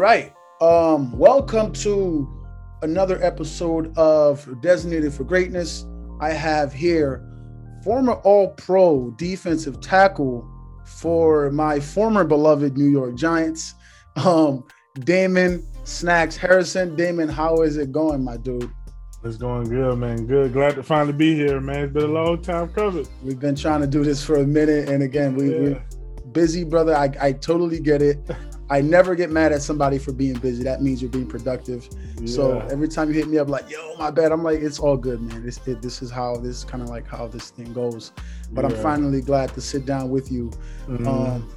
Right. Um, welcome to another episode of Designated for Greatness. I have here former All Pro defensive tackle for my former beloved New York Giants, um, Damon Snacks Harrison. Damon, how is it going, my dude? It's going good, man. Good. Glad to finally be here, man. It's been a long time coming. We've been trying to do this for a minute, and again, we, yeah. we're busy, brother. I, I totally get it. I never get mad at somebody for being busy. That means you're being productive. Yeah. So every time you hit me up, like, yo, my bad, I'm like, it's all good, man. This it, this is how this is kind of like how this thing goes. But yeah. I'm finally glad to sit down with you. Mm-hmm. Um,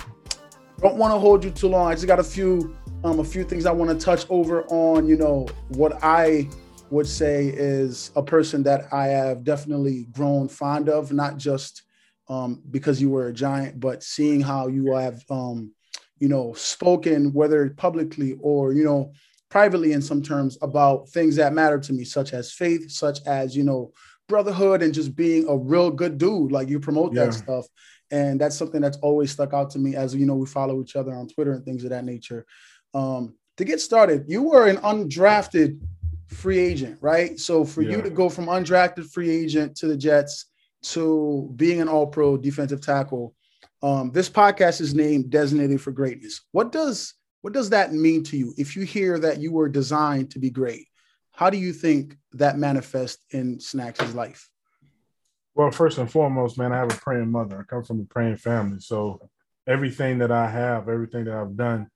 don't want to hold you too long. I just got a few um, a few things I want to touch over on. You know what I would say is a person that I have definitely grown fond of, not just um, because you were a giant, but seeing how you have um, you know, spoken, whether publicly or, you know, privately in some terms about things that matter to me, such as faith, such as, you know, brotherhood and just being a real good dude. Like you promote yeah. that stuff. And that's something that's always stuck out to me as, you know, we follow each other on Twitter and things of that nature. Um, to get started, you were an undrafted free agent, right? So for yeah. you to go from undrafted free agent to the Jets to being an all pro defensive tackle, um, this podcast is named Designated for Greatness. What does what does that mean to you? If you hear that you were designed to be great, how do you think that manifests in Snacks' life? Well, first and foremost, man, I have a praying mother. I come from a praying family. So everything that I have, everything that I've done,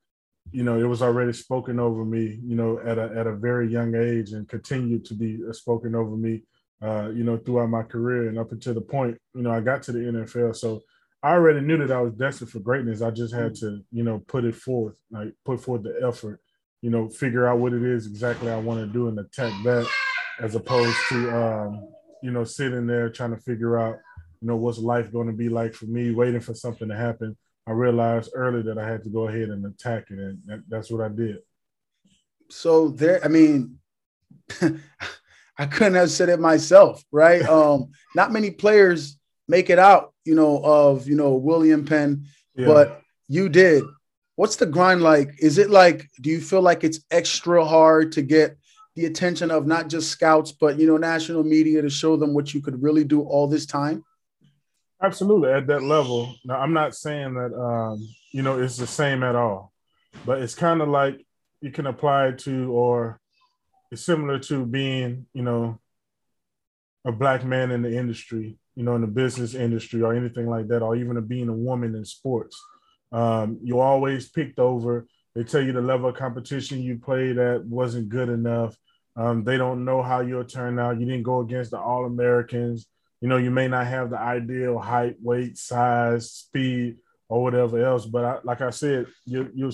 you know, it was already spoken over me, you know, at a at a very young age and continued to be spoken over me, uh, you know, throughout my career and up until the point, you know, I got to the NFL. So I already knew that I was destined for greatness. I just had to, you know, put it forth, like put forth the effort, you know, figure out what it is exactly I want to do and attack that, as opposed to, um, you know, sitting there trying to figure out, you know, what's life going to be like for me, waiting for something to happen. I realized early that I had to go ahead and attack it, and that, that's what I did. So there, I mean, I couldn't have said it myself, right? Um, not many players make it out, you know, of you know William Penn, yeah. but you did. What's the grind like? Is it like? Do you feel like it's extra hard to get the attention of not just scouts, but you know, national media to show them what you could really do all this time? Absolutely, at that level. Now, I'm not saying that um, you know it's the same at all, but it's kind of like you can apply it to, or it's similar to being, you know, a black man in the industry you know, in the business industry or anything like that, or even being a woman in sports. Um, you're always picked over. They tell you the level of competition you played at wasn't good enough. Um, they don't know how you'll turn out. You didn't go against the All Americans. You know, you may not have the ideal height, weight, size, speed, or whatever else. But I, like I said, you, you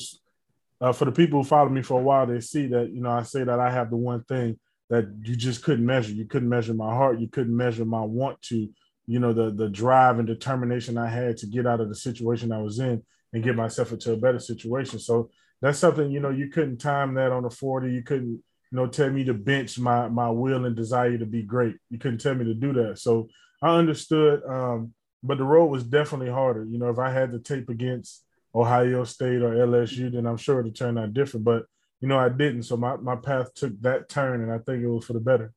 uh, for the people who follow me for a while, they see that you know I say that I have the one thing that you just couldn't measure. You couldn't measure my heart. You couldn't measure my want to you know the the drive and determination I had to get out of the situation I was in and get myself into a better situation. So that's something you know you couldn't time that on a 40. You couldn't you know tell me to bench my my will and desire to be great. You couldn't tell me to do that. So I understood, um, but the road was definitely harder. You know, if I had to tape against Ohio State or LSU, then I'm sure it'd turn out different. But you know, I didn't. So my my path took that turn, and I think it was for the better.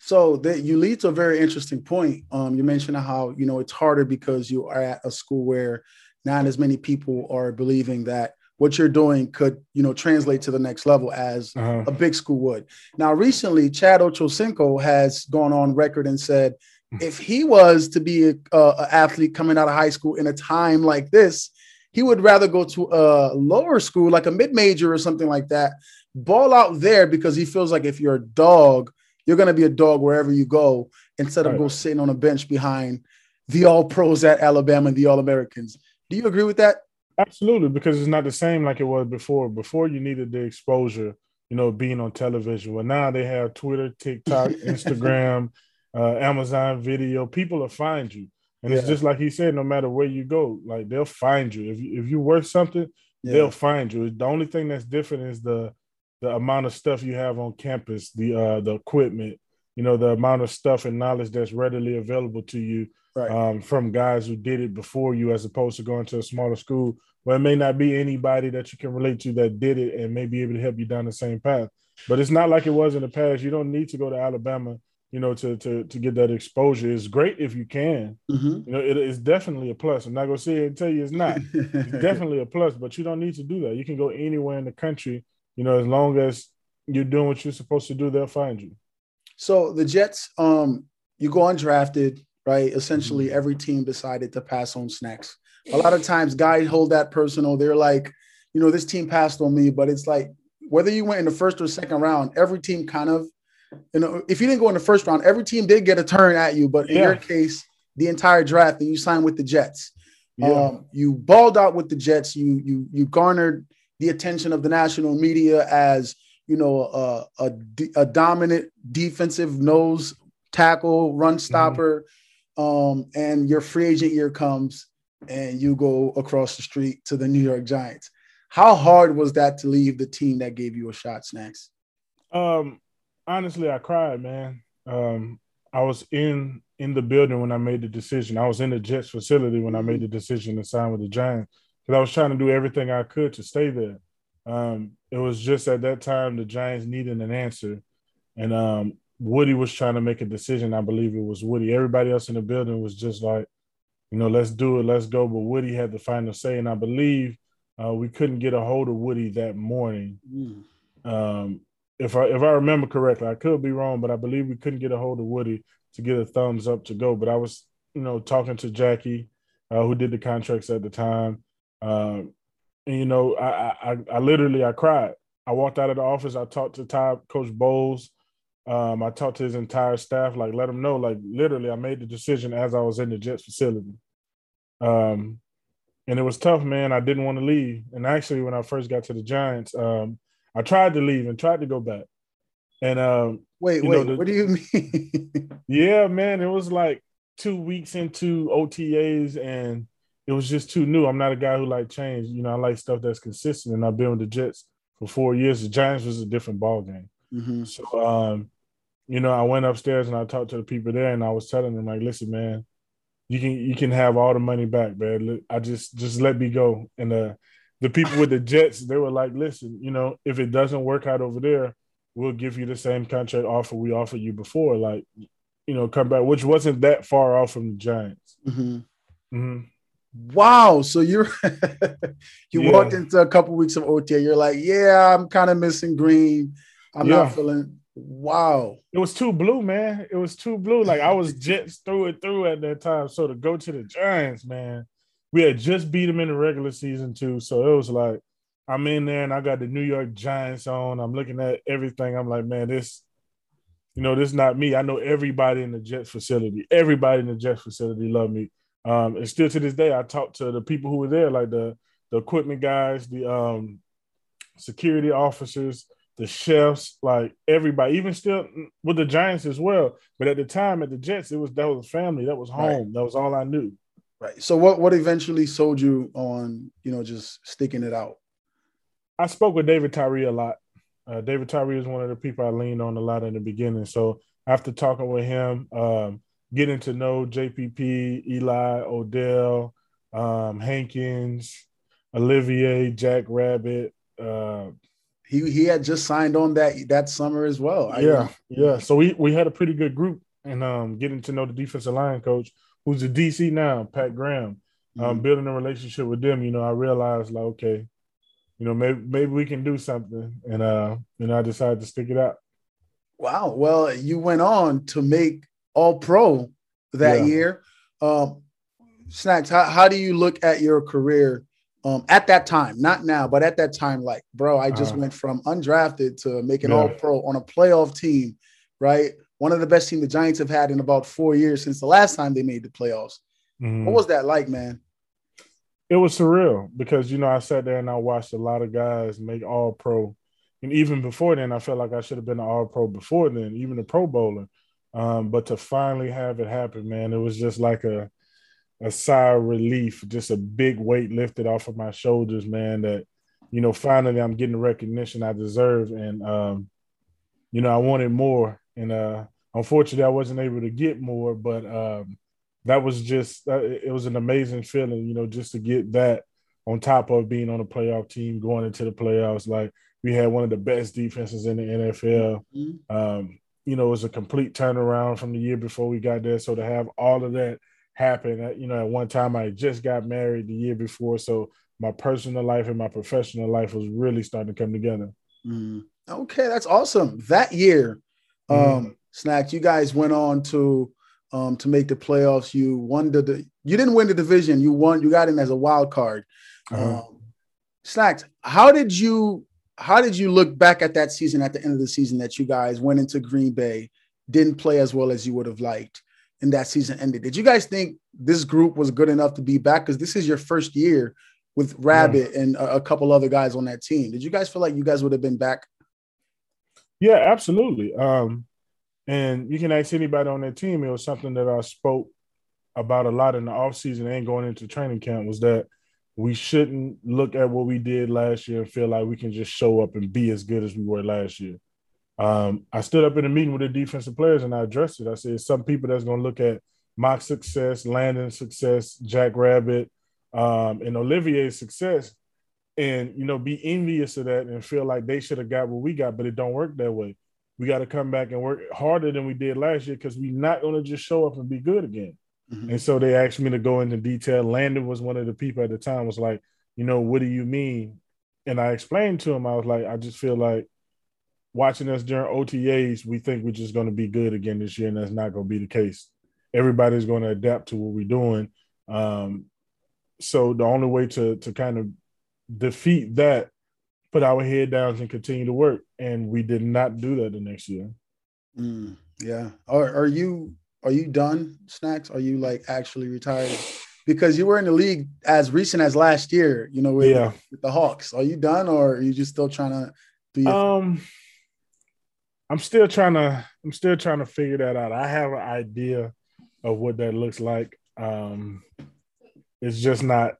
So that you lead to a very interesting point. Um, you mentioned how you know it's harder because you are at a school where not as many people are believing that what you're doing could you know translate to the next level as uh-huh. a big school would. Now, recently, Chad Ochocinco has gone on record and said if he was to be an athlete coming out of high school in a time like this, he would rather go to a lower school like a mid major or something like that, ball out there because he feels like if you're a dog you're going to be a dog wherever you go instead of right. go sitting on a bench behind the all pros at Alabama and the all Americans. Do you agree with that? Absolutely, because it's not the same like it was before. Before you needed the exposure, you know, being on television. Well, now they have Twitter, TikTok, Instagram, uh, Amazon Video. People will find you, and yeah. it's just like he said. No matter where you go, like they'll find you. If you, if you worth something, yeah. they'll find you. The only thing that's different is the the amount of stuff you have on campus, the uh, the equipment, you know, the amount of stuff and knowledge that's readily available to you right. um, from guys who did it before you, as opposed to going to a smaller school where it may not be anybody that you can relate to that did it and may be able to help you down the same path. But it's not like it was in the past. You don't need to go to Alabama, you know, to to to get that exposure. It's great if you can. Mm-hmm. You know, it is definitely a plus. I'm not gonna say it and tell you it's not. it's definitely a plus, but you don't need to do that. You can go anywhere in the country, you know, as long as you're doing what you're supposed to do, they'll find you. So the Jets, um, you go undrafted, right? Essentially, mm-hmm. every team decided to pass on snacks. A lot of times, guys hold that personal. They're like, you know, this team passed on me, but it's like whether you went in the first or second round, every team kind of, you know, if you didn't go in the first round, every team did get a turn at you. But in yeah. your case, the entire draft, and you signed with the Jets. Yeah. Um, you balled out with the Jets. You you you garnered the attention of the national media as you know a, a, a dominant defensive nose tackle, run mm-hmm. stopper, mm-hmm. um, and your free agent year comes, and you go across the street to the New York Giants. How hard was that to leave the team that gave you a shot, Snacks? Um, honestly, I cried, man. Um, I was in in the building when I made the decision. I was in the Jets facility when I made the decision to sign with the Giants because I was trying to do everything I could to stay there. Um, it was just at that time the Giants needed an answer, and um, Woody was trying to make a decision. I believe it was Woody. Everybody else in the building was just like, you know, let's do it, let's go. But Woody had the final say, and I believe uh, we couldn't get a hold of Woody that morning. Mm. Um, if I if I remember correctly, I could be wrong, but I believe we couldn't get a hold of Woody to get a thumbs up to go. But I was, you know, talking to Jackie, uh, who did the contracts at the time, uh, and you know, I, I I literally I cried. I walked out of the office. I talked to Ty, Coach Bowles. Um, I talked to his entire staff, like let them know, like literally, I made the decision as I was in the Jets facility. Um, and it was tough, man. I didn't want to leave. And actually, when I first got to the Giants, um, I tried to leave and tried to go back. And um, wait, wait, know, the, what do you mean? yeah, man, it was like two weeks into OTAs, and it was just too new. I'm not a guy who like change. You know, I like stuff that's consistent, and I've been with the Jets for four years. The Giants was a different ball game. Mm-hmm. So, um, you know, I went upstairs and I talked to the people there, and I was telling them like, "Listen, man, you can you can have all the money back, man. I just just let me go. And uh, the people with the Jets, they were like, listen, you know, if it doesn't work out over there, we'll give you the same contract offer we offered you before. Like, you know, come back, which wasn't that far off from the Giants. Mm-hmm. Mm-hmm. Wow. So you're you yeah. walked into a couple weeks of OTA. You're like, yeah, I'm kind of missing Green. I'm yeah. not feeling Wow. It was too blue, man. It was too blue. Like I was Jets through it through at that time. So to go to the Giants, man, we had just beat them in the regular season too. So it was like I'm in there and I got the New York Giants on. I'm looking at everything. I'm like, man, this, you know, this is not me. I know everybody in the Jets facility. Everybody in the Jets facility love me. Um, and still to this day, I talk to the people who were there, like the the equipment guys, the um security officers, the chefs, like everybody, even still with the Giants as well. But at the time, at the Jets, it was that was family, that was home, right. that was all I knew. Right. So what what eventually sold you on you know just sticking it out? I spoke with David Tyree a lot. Uh, David Tyree is one of the people I leaned on a lot in the beginning. So after talking with him, um, getting to know JPP, Eli, Odell, um, Hankins, Olivier, Jack Rabbit, uh, he he had just signed on that that summer as well. Yeah, yeah. So we we had a pretty good group and um getting to know the defensive line coach, who's the DC now, Pat Graham. Um, mm-hmm. building a relationship with them, you know, I realized like, okay, you know, maybe maybe we can do something, and uh, you know, I decided to stick it out. Wow. Well, you went on to make All Pro that yeah. year. Um, Snacks, how, how do you look at your career um, at that time, not now, but at that time, like, bro, I just uh, went from undrafted to making yeah. all pro on a playoff team, right? One of the best teams the Giants have had in about four years since the last time they made the playoffs. Mm-hmm. What was that like, man? It was surreal because, you know, I sat there and I watched a lot of guys make all pro. And even before then, I felt like I should have been an all pro before then, even a pro bowler. Um, but to finally have it happen, man, it was just like a, a sigh of relief, just a big weight lifted off of my shoulders, man. That you know, finally I'm getting the recognition I deserve, and um, you know, I wanted more, and uh, unfortunately, I wasn't able to get more. But um, that was just uh, it was an amazing feeling, you know, just to get that on top of being on a playoff team going into the playoffs. Like we had one of the best defenses in the NFL. Mm-hmm. Um, you know, it was a complete turnaround from the year before we got there. So to have all of that happen, you know, at one time I just got married the year before, so my personal life and my professional life was really starting to come together. Mm. Okay, that's awesome. That year, mm-hmm. um, Snacks, you guys went on to um, to make the playoffs. You won the, you didn't win the division. You won. You got in as a wild card. Uh-huh. Um, Snacks, how did you how did you look back at that season at the end of the season that you guys went into Green Bay, didn't play as well as you would have liked, and that season ended? Did you guys think this group was good enough to be back? Because this is your first year with Rabbit yeah. and a, a, couple other guys on that team. Did you guys feel like you guys would have been back? Yeah, absolutely. Um, and you can ask anybody on that team. It was something that I spoke about a lot in the offseason and going into training camp was that we shouldn't look at what we did last year and feel like we can just show up and be as good as we were last year. Um, I stood up in a meeting with the defensive players and I addressed it. I said, some people that's going to look at my success, Landon's success, Jack Rabbit, um, and Olivier's success, and you know, be envious of that and feel like they should have got what we got, but it don't work that way. We got to come back and work harder than we did last year because we're not going to just show up and be good again. Mm-hmm. And so they asked me to go into detail. Landon was one of the people at the time was like, you know, what do you mean? And I explained to him, I was like, I just feel like watching us during OTAs, we think we're just going to be good again this year, and that's not going to be the case. Everybody's going to adapt to what we're doing. Um, so the only way to to kind of defeat that, put our head down and continue to work. And we did not do that the next year. Mm, yeah. Are are you are you done, Snacks? Are you like actually retired? Because you were in the league as recent as last year, you know, with, yeah. with the Hawks. Are you done or are you just still trying to do your um I'm still trying to I'm still trying to figure that out. I have an idea of what that looks like. Um it's just not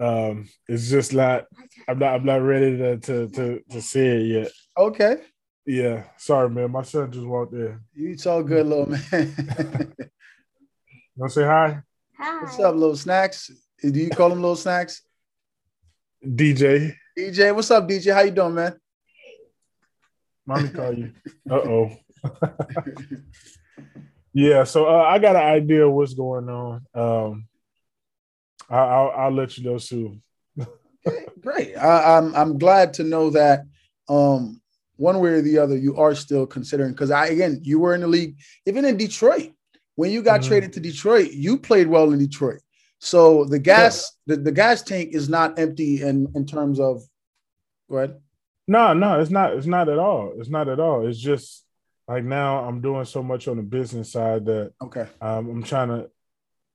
um it's just not I'm not I'm not ready to to to, to see it yet. Okay. Yeah, sorry, man. My son just walked in. You all good, little man. you want to say hi? Hi. What's up, little snacks? Do you call him little snacks? DJ. DJ, what's up, DJ? How you doing, man? Mommy call you. Uh oh. yeah, so uh, I got an idea of what's going on. Um, I, will I'll let you know soon. Great. I, I'm I'm glad to know that um one way or the other, you are still considering because I again, you were in the league, even in Detroit. When you got mm-hmm. traded to Detroit, you played well in Detroit. So the gas, yeah. the, the gas tank is not empty in in terms of what? No, no, it's not. It's not at all. It's not at all. It's just like now I'm doing so much on the business side that okay, um, I'm trying to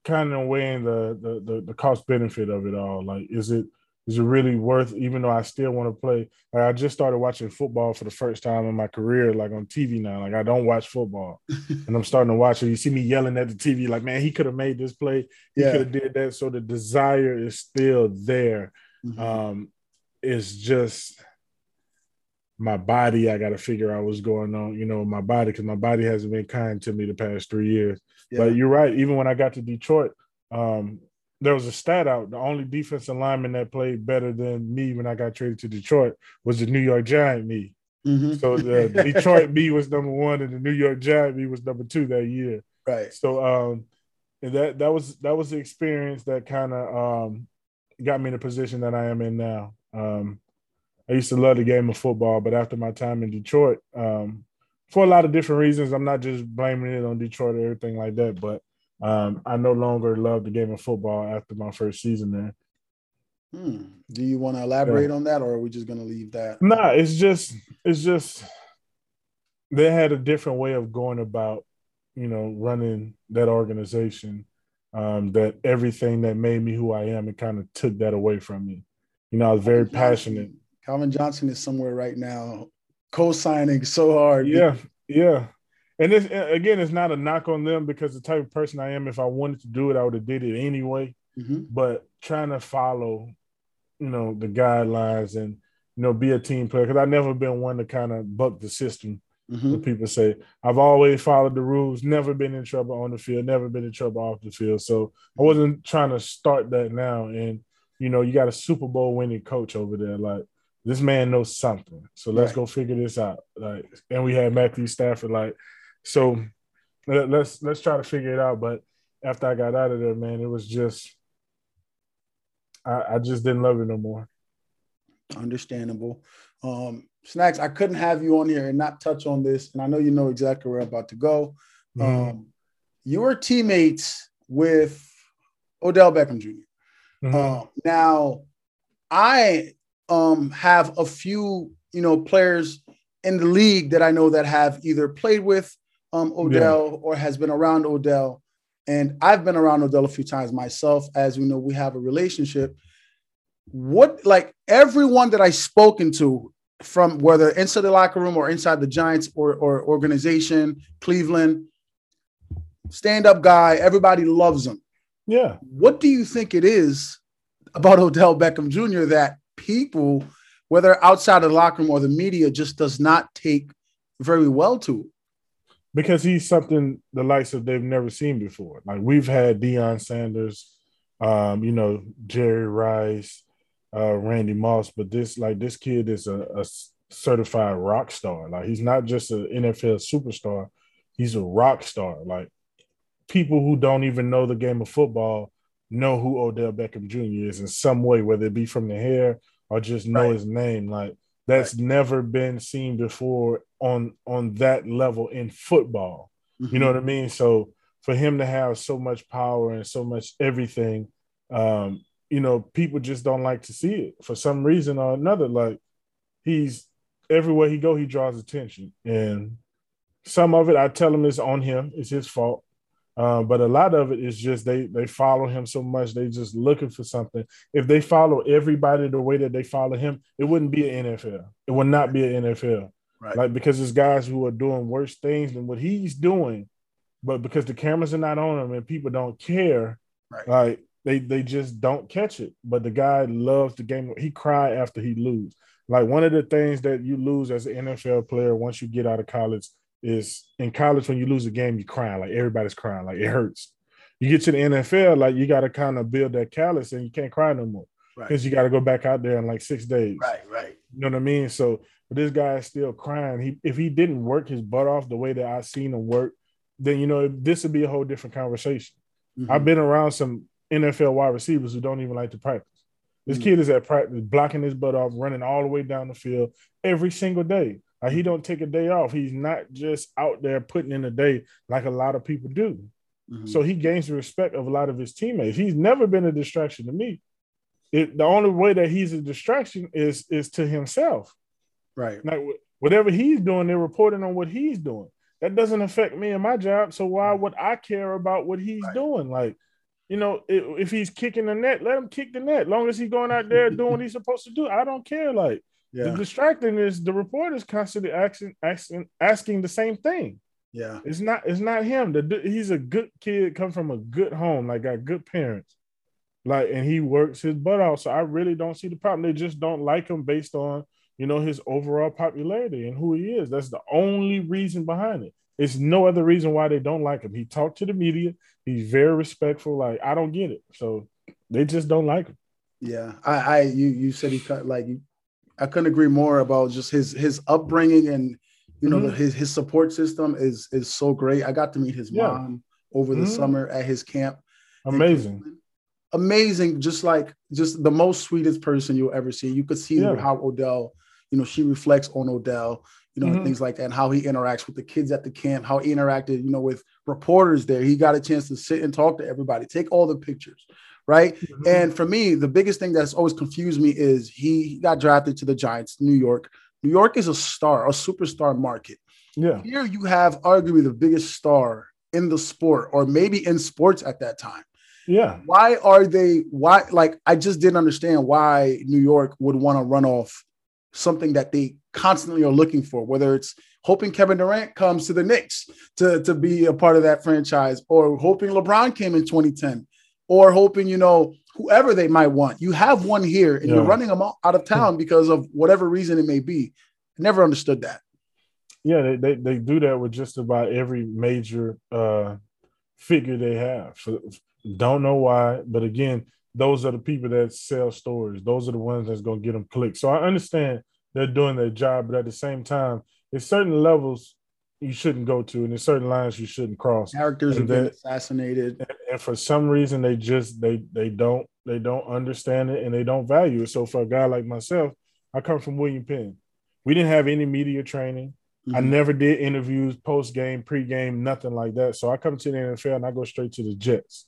kind of weighing the, the the the cost benefit of it all. Like, is it is it really worth even though I still want to play? Like I just started watching football for the first time in my career, like on TV now. Like I don't watch football. and I'm starting to watch it. You see me yelling at the TV, like, man, he could have made this play, he yeah. could have did that. So the desire is still there. Mm-hmm. Um, it's just my body, I gotta figure out what's going on, you know, my body, because my body hasn't been kind to me the past three years. Yeah. But you're right, even when I got to Detroit, um, there was a stat out. The only defensive lineman that played better than me when I got traded to Detroit was the New York Giant me. Mm-hmm. So the Detroit me was number one, and the New York Giant me was number two that year. Right. So um, that that was that was the experience that kind of um got me in the position that I am in now. Um, I used to love the game of football, but after my time in Detroit, um, for a lot of different reasons, I'm not just blaming it on Detroit or everything like that, but um, I no longer love the game of football after my first season there. Hmm. Do you want to elaborate yeah. on that, or are we just going to leave that? Nah, it's just it's just they had a different way of going about, you know, running that organization. Um, that everything that made me who I am, it kind of took that away from me. You know, I was very Calvin passionate. Calvin Johnson is somewhere right now, co-signing so hard. Yeah, yeah and this again, it's not a knock on them because the type of person I am, if I wanted to do it, I would have did it anyway. Mm-hmm. But trying to follow, you know, the guidelines and you know be a team player because I've never been one to kind of buck the system. Mm-hmm. people say I've always followed the rules, never been in trouble on the field, never been in trouble off the field. So I wasn't trying to start that now. And you know, you got a Super Bowl winning coach over there. Like this man knows something. So let's right. go figure this out. Like, and we had Matthew Stafford. Like, so let's let's try to figure it out. But after I got out of there, man, it was just I, I just didn't love it no more. Understandable. Um, Snacks, I couldn't have you on here and not touch on this, and I know you know exactly where I'm about to go. Mm-hmm. Um, you were teammates with Odell Beckham junior mm-hmm. uh, now, I um, have a few, you know, players in the league that I know that have either played with um, Odell yeah. or has been around Odell. And I've been around Odell a few times myself. As we know, we have a relationship. What, like everyone that I've spoken to from whether inside the locker room or inside the Giants or, or organization, Cleveland, stand up guy, everybody loves him. Yeah. What do you think it is about Odell Beckham Jr. that people, whether outside of the locker room or the media, just does not take very well to? Because he's something the likes of they've never seen before. Like we've had Deion Sanders, um, you know, Jerry Rice, uh, Randy Moss, but this like this kid is a, a certified rock star. Like he's not just an NFL superstar, he's a rock star. Like people who don't even know the game of football know who Odell Beckham Jr. is in some way, whether it be from the hair or just know right. his name. Like that's right. never been seen before on on that level in football. Mm-hmm. You know mm-hmm. what I mean? So for him to have so much power and so much everything, um, you know, people just don't like to see it for some reason or another. Like he's everywhere he go, he draws attention, and some of it I tell him is on him, it's his fault. Uh, but a lot of it is just they they follow him so much they just looking for something. If they follow everybody the way that they follow him, it wouldn't be an NFL. It would not be an NFL. Right. Like because there's guys who are doing worse things than what he's doing, but because the cameras are not on him and people don't care, right. like they they just don't catch it. But the guy loves the game. He cry after he lose. Like one of the things that you lose as an NFL player once you get out of college is in college when you lose a game, you crying like everybody's crying, like it hurts. You get to the NFL, like you got to kind of build that callus, and you can't cry no more because right. you got to go back out there in like six days. Right, right. You know what I mean? So, but this guy is still crying. He if he didn't work his butt off the way that I seen him work, then you know this would be a whole different conversation. Mm-hmm. I've been around some NFL wide receivers who don't even like to practice. This mm-hmm. kid is at practice, blocking his butt off, running all the way down the field every single day. Like he don't take a day off. He's not just out there putting in a day like a lot of people do. Mm-hmm. So he gains the respect of a lot of his teammates. He's never been a distraction to me. It, the only way that he's a distraction is is to himself. Right. Like whatever he's doing, they're reporting on what he's doing. That doesn't affect me and my job. So why would I care about what he's right. doing? Like you know, if he's kicking the net, let him kick the net. Long as he's going out there doing what he's supposed to do, I don't care. Like yeah. the distracting is the reporters constantly asking, asking, asking the same thing. Yeah, it's not it's not him. The, he's a good kid, come from a good home, like got good parents, like, and he works his butt off. So I really don't see the problem. They just don't like him based on you know his overall popularity and who he is. That's the only reason behind it. It's no other reason why they don't like him. He talked to the media. He's very respectful. Like I don't get it. So they just don't like him. Yeah, I, I you you said he cut like you. I couldn't agree more about just his his upbringing and you know mm-hmm. the, his his support system is is so great. I got to meet his yeah. mom over the mm-hmm. summer at his camp. Amazing. Amazing, just like just the most sweetest person you'll ever see. You could see yeah. how Odell, you know, she reflects on Odell you know, mm-hmm. things like that, and how he interacts with the kids at the camp, how he interacted, you know, with reporters there. He got a chance to sit and talk to everybody, take all the pictures, right? Mm-hmm. And for me, the biggest thing that's always confused me is he got drafted to the Giants, New York. New York is a star, a superstar market. Yeah. Here you have arguably the biggest star in the sport, or maybe in sports at that time. Yeah. Why are they? Why? Like, I just didn't understand why New York would want to run off something that they constantly are looking for, whether it's hoping Kevin Durant comes to the Knicks to, to be a part of that franchise, or hoping LeBron came in 2010, or hoping, you know, whoever they might want. You have one here and yeah. you're running them out of town because of whatever reason it may be. I never understood that. Yeah, they, they, they do that with just about every major uh, figure they have. So, don't know why, but again, those are the people that sell stories. Those are the ones that's going to get them clicks. So I understand they're doing their job, but at the same time, there's certain levels you shouldn't go to, and there's certain lines you shouldn't cross. Characters and are assassinated, and, and for some reason they just they they don't they don't understand it and they don't value it. So for a guy like myself, I come from William Penn. We didn't have any media training. Mm-hmm. I never did interviews, post game, pre game, nothing like that. So I come to the NFL and I go straight to the Jets,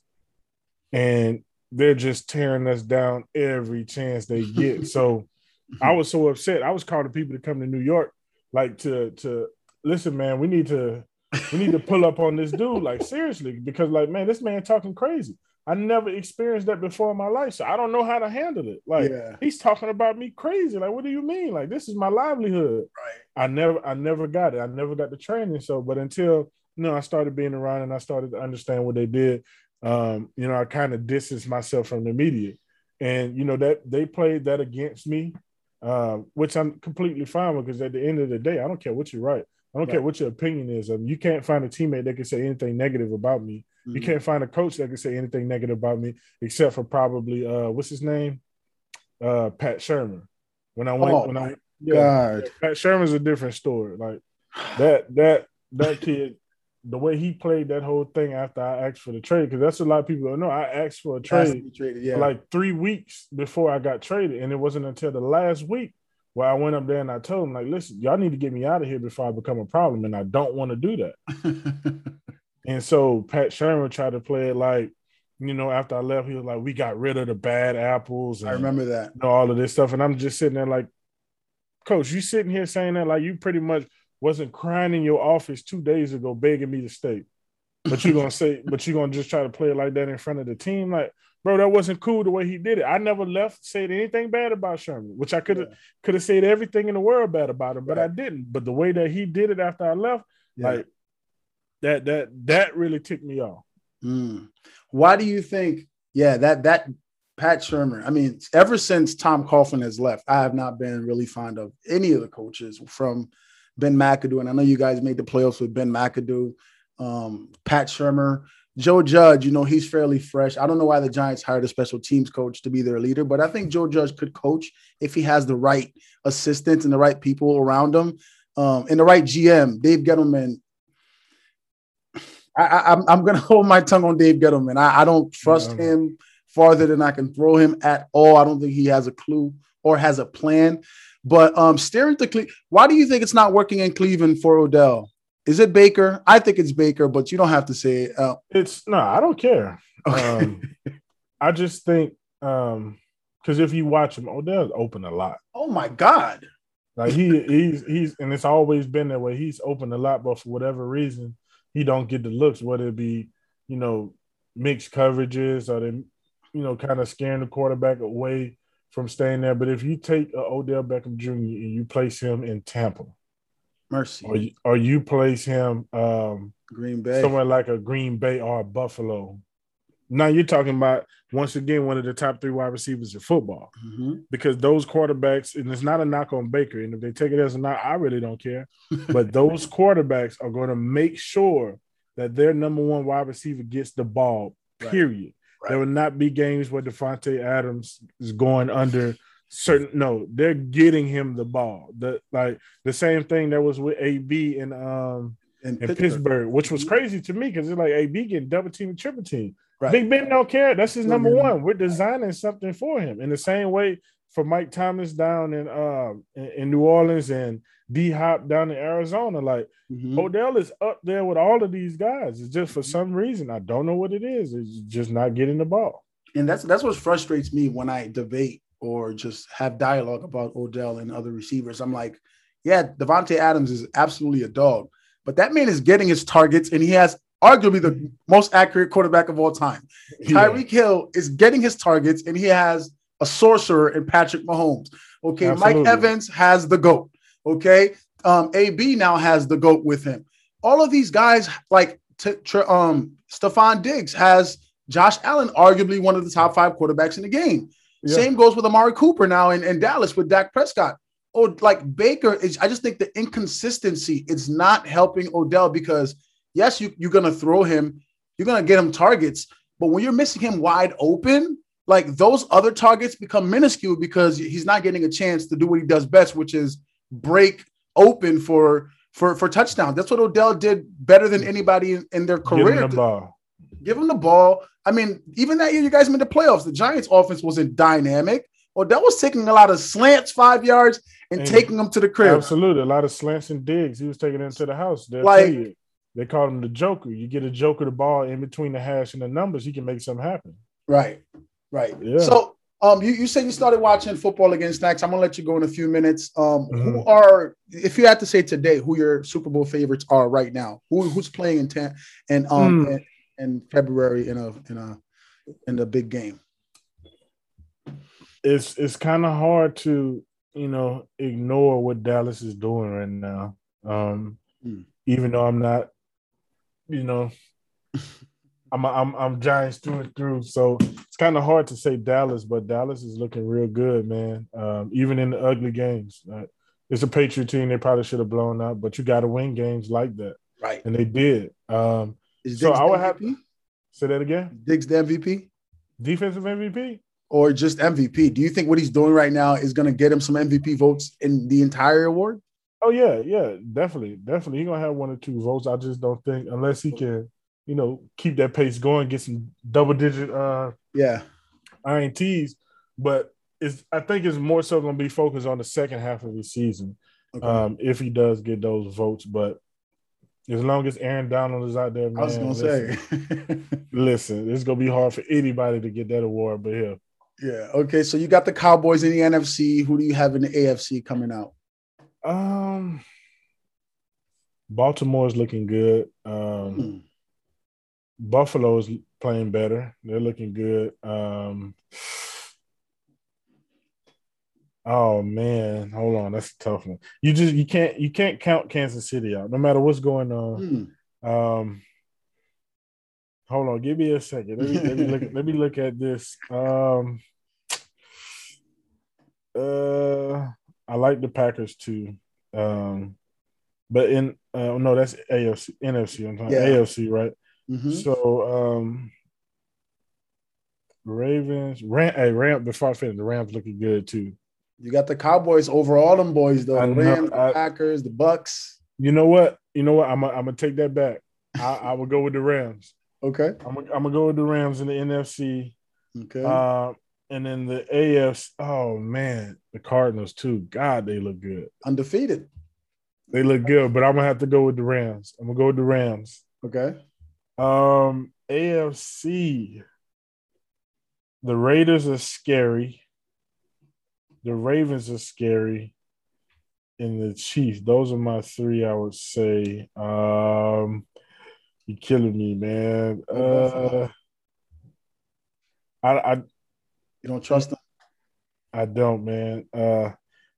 and they're just tearing us down every chance they get. so I was so upset. I was calling people to come to New York, like to to listen, man. We need to we need to pull up on this dude, like seriously, because like man, this man talking crazy. I never experienced that before in my life, so I don't know how to handle it. Like yeah. he's talking about me crazy. Like, what do you mean? Like this is my livelihood. Right. I never, I never got it. I never got the training. So, but until you know, I started being around and I started to understand what they did. Um, you know, I kind of distanced myself from the media, and you know that they played that against me, uh, which I'm completely fine with because at the end of the day, I don't care what you write. I don't right. care what your opinion is. Um, you can't find a teammate that can say anything negative about me. Mm-hmm. You can't find a coach that can say anything negative about me, except for probably uh, what's his name, uh, Pat Shurmur. When I went, oh, when I yeah, God. Pat Shurmur's a different story. Like that, that, that kid, the way he played that whole thing after I asked for the trade, because that's a lot of people don't know. I asked for a trade traded, yeah. like three weeks before I got traded, and it wasn't until the last week where I went up there and I told him, like, listen, y'all need to get me out of here before I become a problem, and I don't want to do that. and so Pat Shurmur tried to play it like, you know, after I left, he was like, we got rid of the bad apples. And, I remember that. You know, all of this stuff. And I'm just sitting there like, Coach, you sitting here saying that like you pretty much wasn't crying in your office two days ago begging me to stay. But you're gonna say, but you're gonna just try to play it like that in front of the team. Like, bro, that wasn't cool the way he did it. I never left said anything bad about Shurmur, which I could have yeah. could have said everything in the world bad about him, but right. I didn't. But the way that he did it after I left, yeah. like that that that really ticked me off. Mm. Why do you think? Yeah, that that Pat Shurmur. I mean, ever since Tom Coughlin has left, I have not been really fond of any of the coaches from Ben McAdoo, and I know you guys made the playoffs with Ben McAdoo, um, Pat Shurmur. Joe Judge, you know, he's fairly fresh. I don't know why the Giants hired a special teams coach to be their leader, but I think Joe Judge could coach if he has the right assistants and the right people around him, um, and the right GM. Dave Gettleman. I, am I'm, I'm gonna hold my tongue on Dave Gettleman. I, I don't trust yeah. him farther than I can throw him at all. I don't think he has a clue or has a plan. But um, staring to Cleveland, why do you think it's not working in Cleveland for Odell? Is it Baker? I think it's Baker, but you don't have to say it. Uh, it's no, I don't care. Okay. Um, I just think um, because if you watch him, Odell's open a lot. Oh my god! Like he he's he's and it's always been that way. He's open a lot, but for whatever reason, he don't get the looks. Whether it be you know mixed coverages or they you know kind of scaring the quarterback away from staying there. But if you take uh, Odell Beckham Jr. and you place him in Tampa, mercy, or you, or you place him um, Green Bay, somewhere like a Green Bay or a Buffalo. Now you're talking about once again one of the top three wide receivers in football, mm-hmm. because those quarterbacks, and it's not a knock on Baker, and if they take it as a knock, I really don't care. but those quarterbacks are going to make sure that their number one wide receiver gets the ball. Period. Right. There will not be games where Davante Adams is going under certain. No, they're getting him the ball. The like the same thing that was with AB in um in, Pittsburgh. Pittsburgh. which was crazy to me because it's like AB getting double team and triple team. Right. Big Ben don't care. That's his number one. We're designing something for him in the same way for Mike Thomas down in uh in, in New Orleans and D Hop down in Arizona. Like mm-hmm. Odell is up there with all of these guys. It's just for some reason I don't know what it is. It's just not getting the ball. And that's that's what frustrates me when I debate or just have dialogue about Odell and other receivers. I'm like, yeah, Davante Adams is absolutely a dog, but that man is getting his targets and he has arguably the most accurate quarterback of all time. Yeah. Tyreek Hill is getting his targets and he has a sorcerer in Patrick Mahomes. Okay, Absolutely. Mike Evans has the GOAT. Okay. Um, AB now has the GOAT with him. All of these guys, like t- um, Stefon Diggs has Josh Allen, arguably one of the top five quarterbacks in the game. Yeah. Same goes with Amari Cooper now in, in Dallas with Dak Prescott. oh, like Baker is. I just think the inconsistency is not helping Odell because yes, you you're gonna throw him, you're gonna get him targets, but when you're missing him wide open, like those other targets become minuscule because he's not getting a chance to do what he does best, which is break open for for for touchdown. That's what Odell did better than anybody in, in their career. The. Give him the ball. I mean, even that year you guys made the playoffs. The Giants' offense wasn't dynamic. Odell was taking a lot of slants, five yards, and, and taking them to the crib. Absolutely, a lot of slants and digs. He was taking them to the house. They'll like they call him the Joker. You get a Joker the ball in between the hash and the numbers, he can make something happen. Right, right. Yeah. So, um, you, you said you started watching football against Snacks. I'm gonna let you go in a few minutes. Um, mm-hmm. who are, if you had to say today, who your Super Bowl favorites are right now? Who who's playing in ten and um mm. in, in February in a in a in the big game? It's it's kind of hard to you know ignore what Dallas is doing right now. Um, mm. even though I'm not you know, I'm I'm I'm Giants through and through. So it's kind of hard to say Dallas, but Dallas is looking real good, man. Um, even in the ugly games, uh, it's a Patriot team. They probably should have blown out, but you got to win games like that, right? And they did. Um, so I would have to say that again. Diggs the MVP, defensive MVP, or just MVP. Do you think what he's doing right now is going to get him some MVP votes in the entire award? Oh yeah, yeah, definitely, definitely. He's gonna have one or two votes. I just don't think unless he can, you know, keep that pace going, get some double digit uh yeah ints. But it's I think it's more so gonna be focused on the second half of the season. Okay. Um, if he does get those votes, but as long as Aaron Donald is out there, man, I was gonna listen, say, listen, it's gonna be hard for anybody to get that award, but yeah. Yeah. Okay. So you got the Cowboys in the NFC. Who do you have in the AFC coming out? Um, Baltimore is looking good. Um, hmm. Buffalo is playing better. They're looking good. Um, oh man, hold on, that's a tough one. You just you can't you can't count Kansas City out, no matter what's going on. Hmm. Um, hold on, give me a second. Let me, let me look. Let me look at this. Um, uh, I like the Packers too. Um, but in uh, no, that's AFC, NFC. I'm talking yeah. AFC, right? Mm-hmm. So um, Ravens, Ram, hey, Ram. Before I finish, the Rams looking good too. You got the Cowboys over all them boys though. The Rams, the Packers, the Bucs. You know what? You know what? I'm gonna, I'm gonna take that back. I, I will go with the Rams. Okay. I'm gonna, I'm gonna go with the Rams in the NFC. Okay. Uh, and then the AFC, oh man, the Cardinals too. God, they look good. Undefeated. They look good, but I'm gonna have to go with the Rams. I'm gonna go with the Rams. Okay. Um, AFC. The Raiders are scary. The Ravens are scary. And the Chiefs. Those are my three, I would say. Um, you're killing me, man. Uh, I, I you don't trust them? I don't, man. Uh,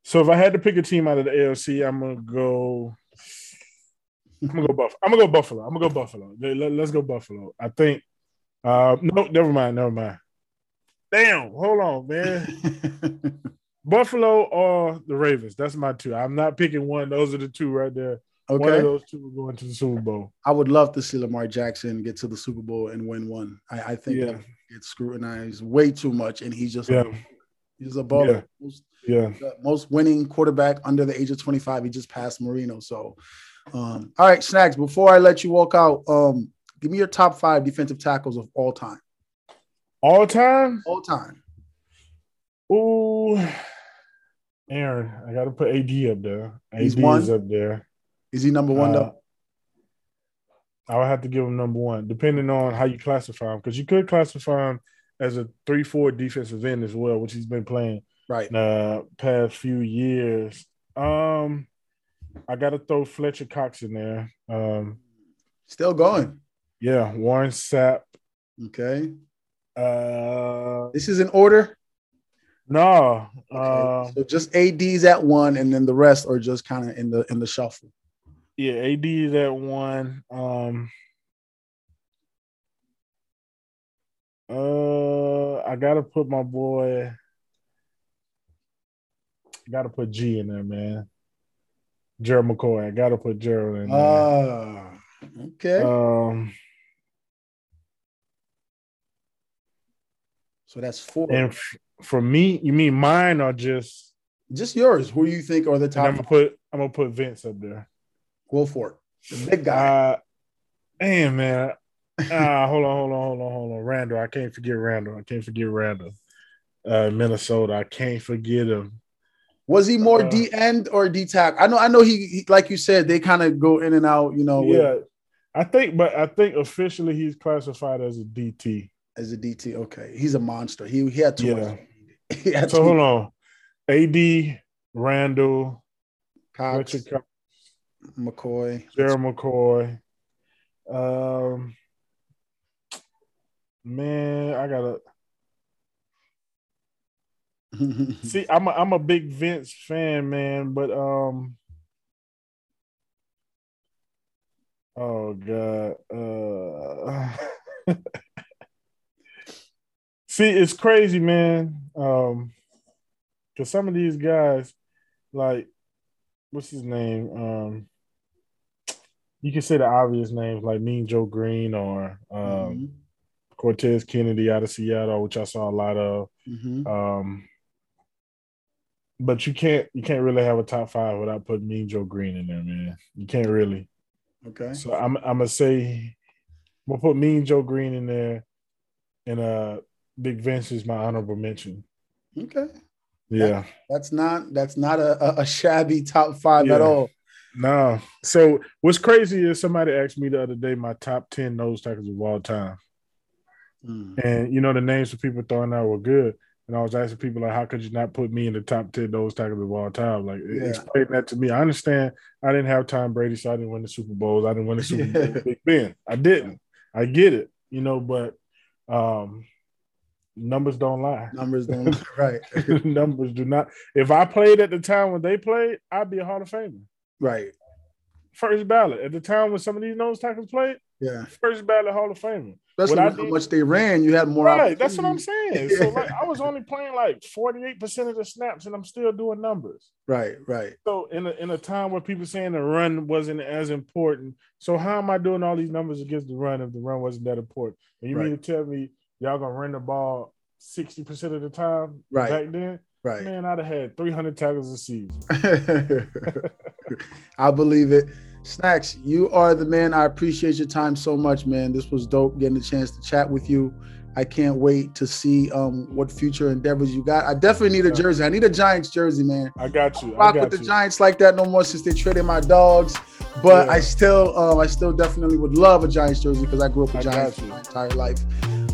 so if I had to pick a team out of the AFC, I'm gonna go. I'm gonna go Buffalo. I'm gonna go Buffalo. I'm gonna go Buffalo. Let, us go Buffalo. I think. Uh, no, never mind. Never mind. Damn, hold on, man. Buffalo or the Ravens. That's my two. I'm not picking one. Those are the two right there. Okay. One of those two are going to the Super Bowl. I would love to see Lamar Jackson get to the Super Bowl and win one. I, I think yeah gets scrutinized way too much, and he's just yeah. he's a baller. Yeah. Most, yeah. most winning quarterback under the age of 25. He just passed Marino. So, um, all right, Snacks. Before I let you walk out, um, give me your top five defensive tackles of all time. All time. All time. Ooh, Aaron, I got to put AD up there. AD He's one. is up there. Is he number one uh, though? I would have to give him number one, depending on how you classify him, because you could classify him as a three-four defensive end as well, which he's been playing right the past few years. Um, I got to throw Fletcher Cox in there. Um, still going. Yeah, Warren Sapp. Okay. Uh, this is in order. No. Okay. Uh, so just ads at one, and then the rest are just kind of in the in the shuffle yeah, AD is at one. Um, uh, I gotta put my boy. Got to put G in there, man. Gerald McCoy. I got to put Gerald in there. Uh, okay. Um, so that's four. and f- for me, you mean mine or just? Just yours. Who do you think are the top? I'm gonna put I'm gonna put Vince up there. Go for it. The big guy. Uh, damn man. Ah, hold on, hold on, hold on, hold on. Randle, I can't forget Randle. I can't forget Randle. Uh, Minnesota, I can't forget him. Was he more uh, D end or D tack? I know, I know he, he like you said, they kind of go in and out, you know, with- yeah, I think, but I think officially he's classified as a DT. as a DT. Okay. He's a monster. He he had too Yeah. Much. He had So hold on, AD, Randle, Cox, Richard Cox, McCoy. Gerald McCoy. Um, man, I gotta see. I'm a, I'm a big Vince fan, man, but um, oh god, uh, see, it's crazy, man. Um, because some of these guys, like, what's his name? Um, you can say the obvious names like Mean Joe Greene or um, Mhm. Cortez Kennedy out of Seattle, which I saw a lot of. Mhm. Um, but you can't you can't really have a top five without putting Mean Joe Greene in there, man. You can't really. Okay. So I'm I'm gonna say I'm gonna put Mean Joe Greene in there, and uh, Big Vince is my honorable mention. Okay. Yeah, That's not that's not a, a, shabby top five at all. no. So what's crazy is somebody asked me the other day my top ten nose tackles of all time, Mm. and you know the names of people throwing out were good. And I was asking people like, how could you not put me in the top ten nose tackles of all time? Like, Yeah. explain that to me. I understand. I didn't have Tom Brady, so I didn't win the Super Bowls. I didn't win the Super Bowl. Yeah. with Big Ben, I didn't. I get it, you know, but um, numbers don't lie. Numbers don't lie. right. numbers do not. If I played at the time when they played, I'd be a Hall of Famer. Right. First ballot. At the time when some of these nose tackles played, Yeah. first ballot Hall of Famer. Especially What with how much they ran, you had more. Right. That's what I'm saying. So like I was only playing like 48% of the snaps and I'm still doing numbers. Right. Right. So in a in a time where people saying the run wasn't as important, so how am I doing all these numbers against the run if the run wasn't that important? And you mean to tell me y'all gonna run the ball 60% of the time Right. back then? Right. Man, I'd have had 300 tackles a season. I believe it. Snacks, you are the man. I appreciate your time so much, man. This was dope getting a chance to chat with you. I can't wait to see um, what future endeavors you got. I definitely need a jersey. I need a Giants jersey, man. I got you. I Rock with the. Giants like that no more since they traded my dogs. But Yeah. I still, um, I still definitely would love a Giants jersey because I grew up with Giants you. my entire life.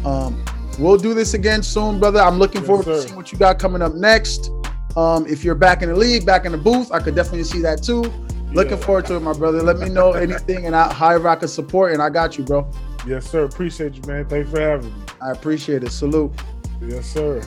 Um, we'll do this again soon, brother. I'm looking Yes, forward to seeing what you got coming up next. Um, if you're back in the league, back in the booth, I could definitely see that too. Looking Yeah. forward to it, my brother. Let me know anything, and I high rock of support, and I got you, bro. Yes, sir. Appreciate you, man. Thanks for having me. I appreciate it. Salute. Yes, sir.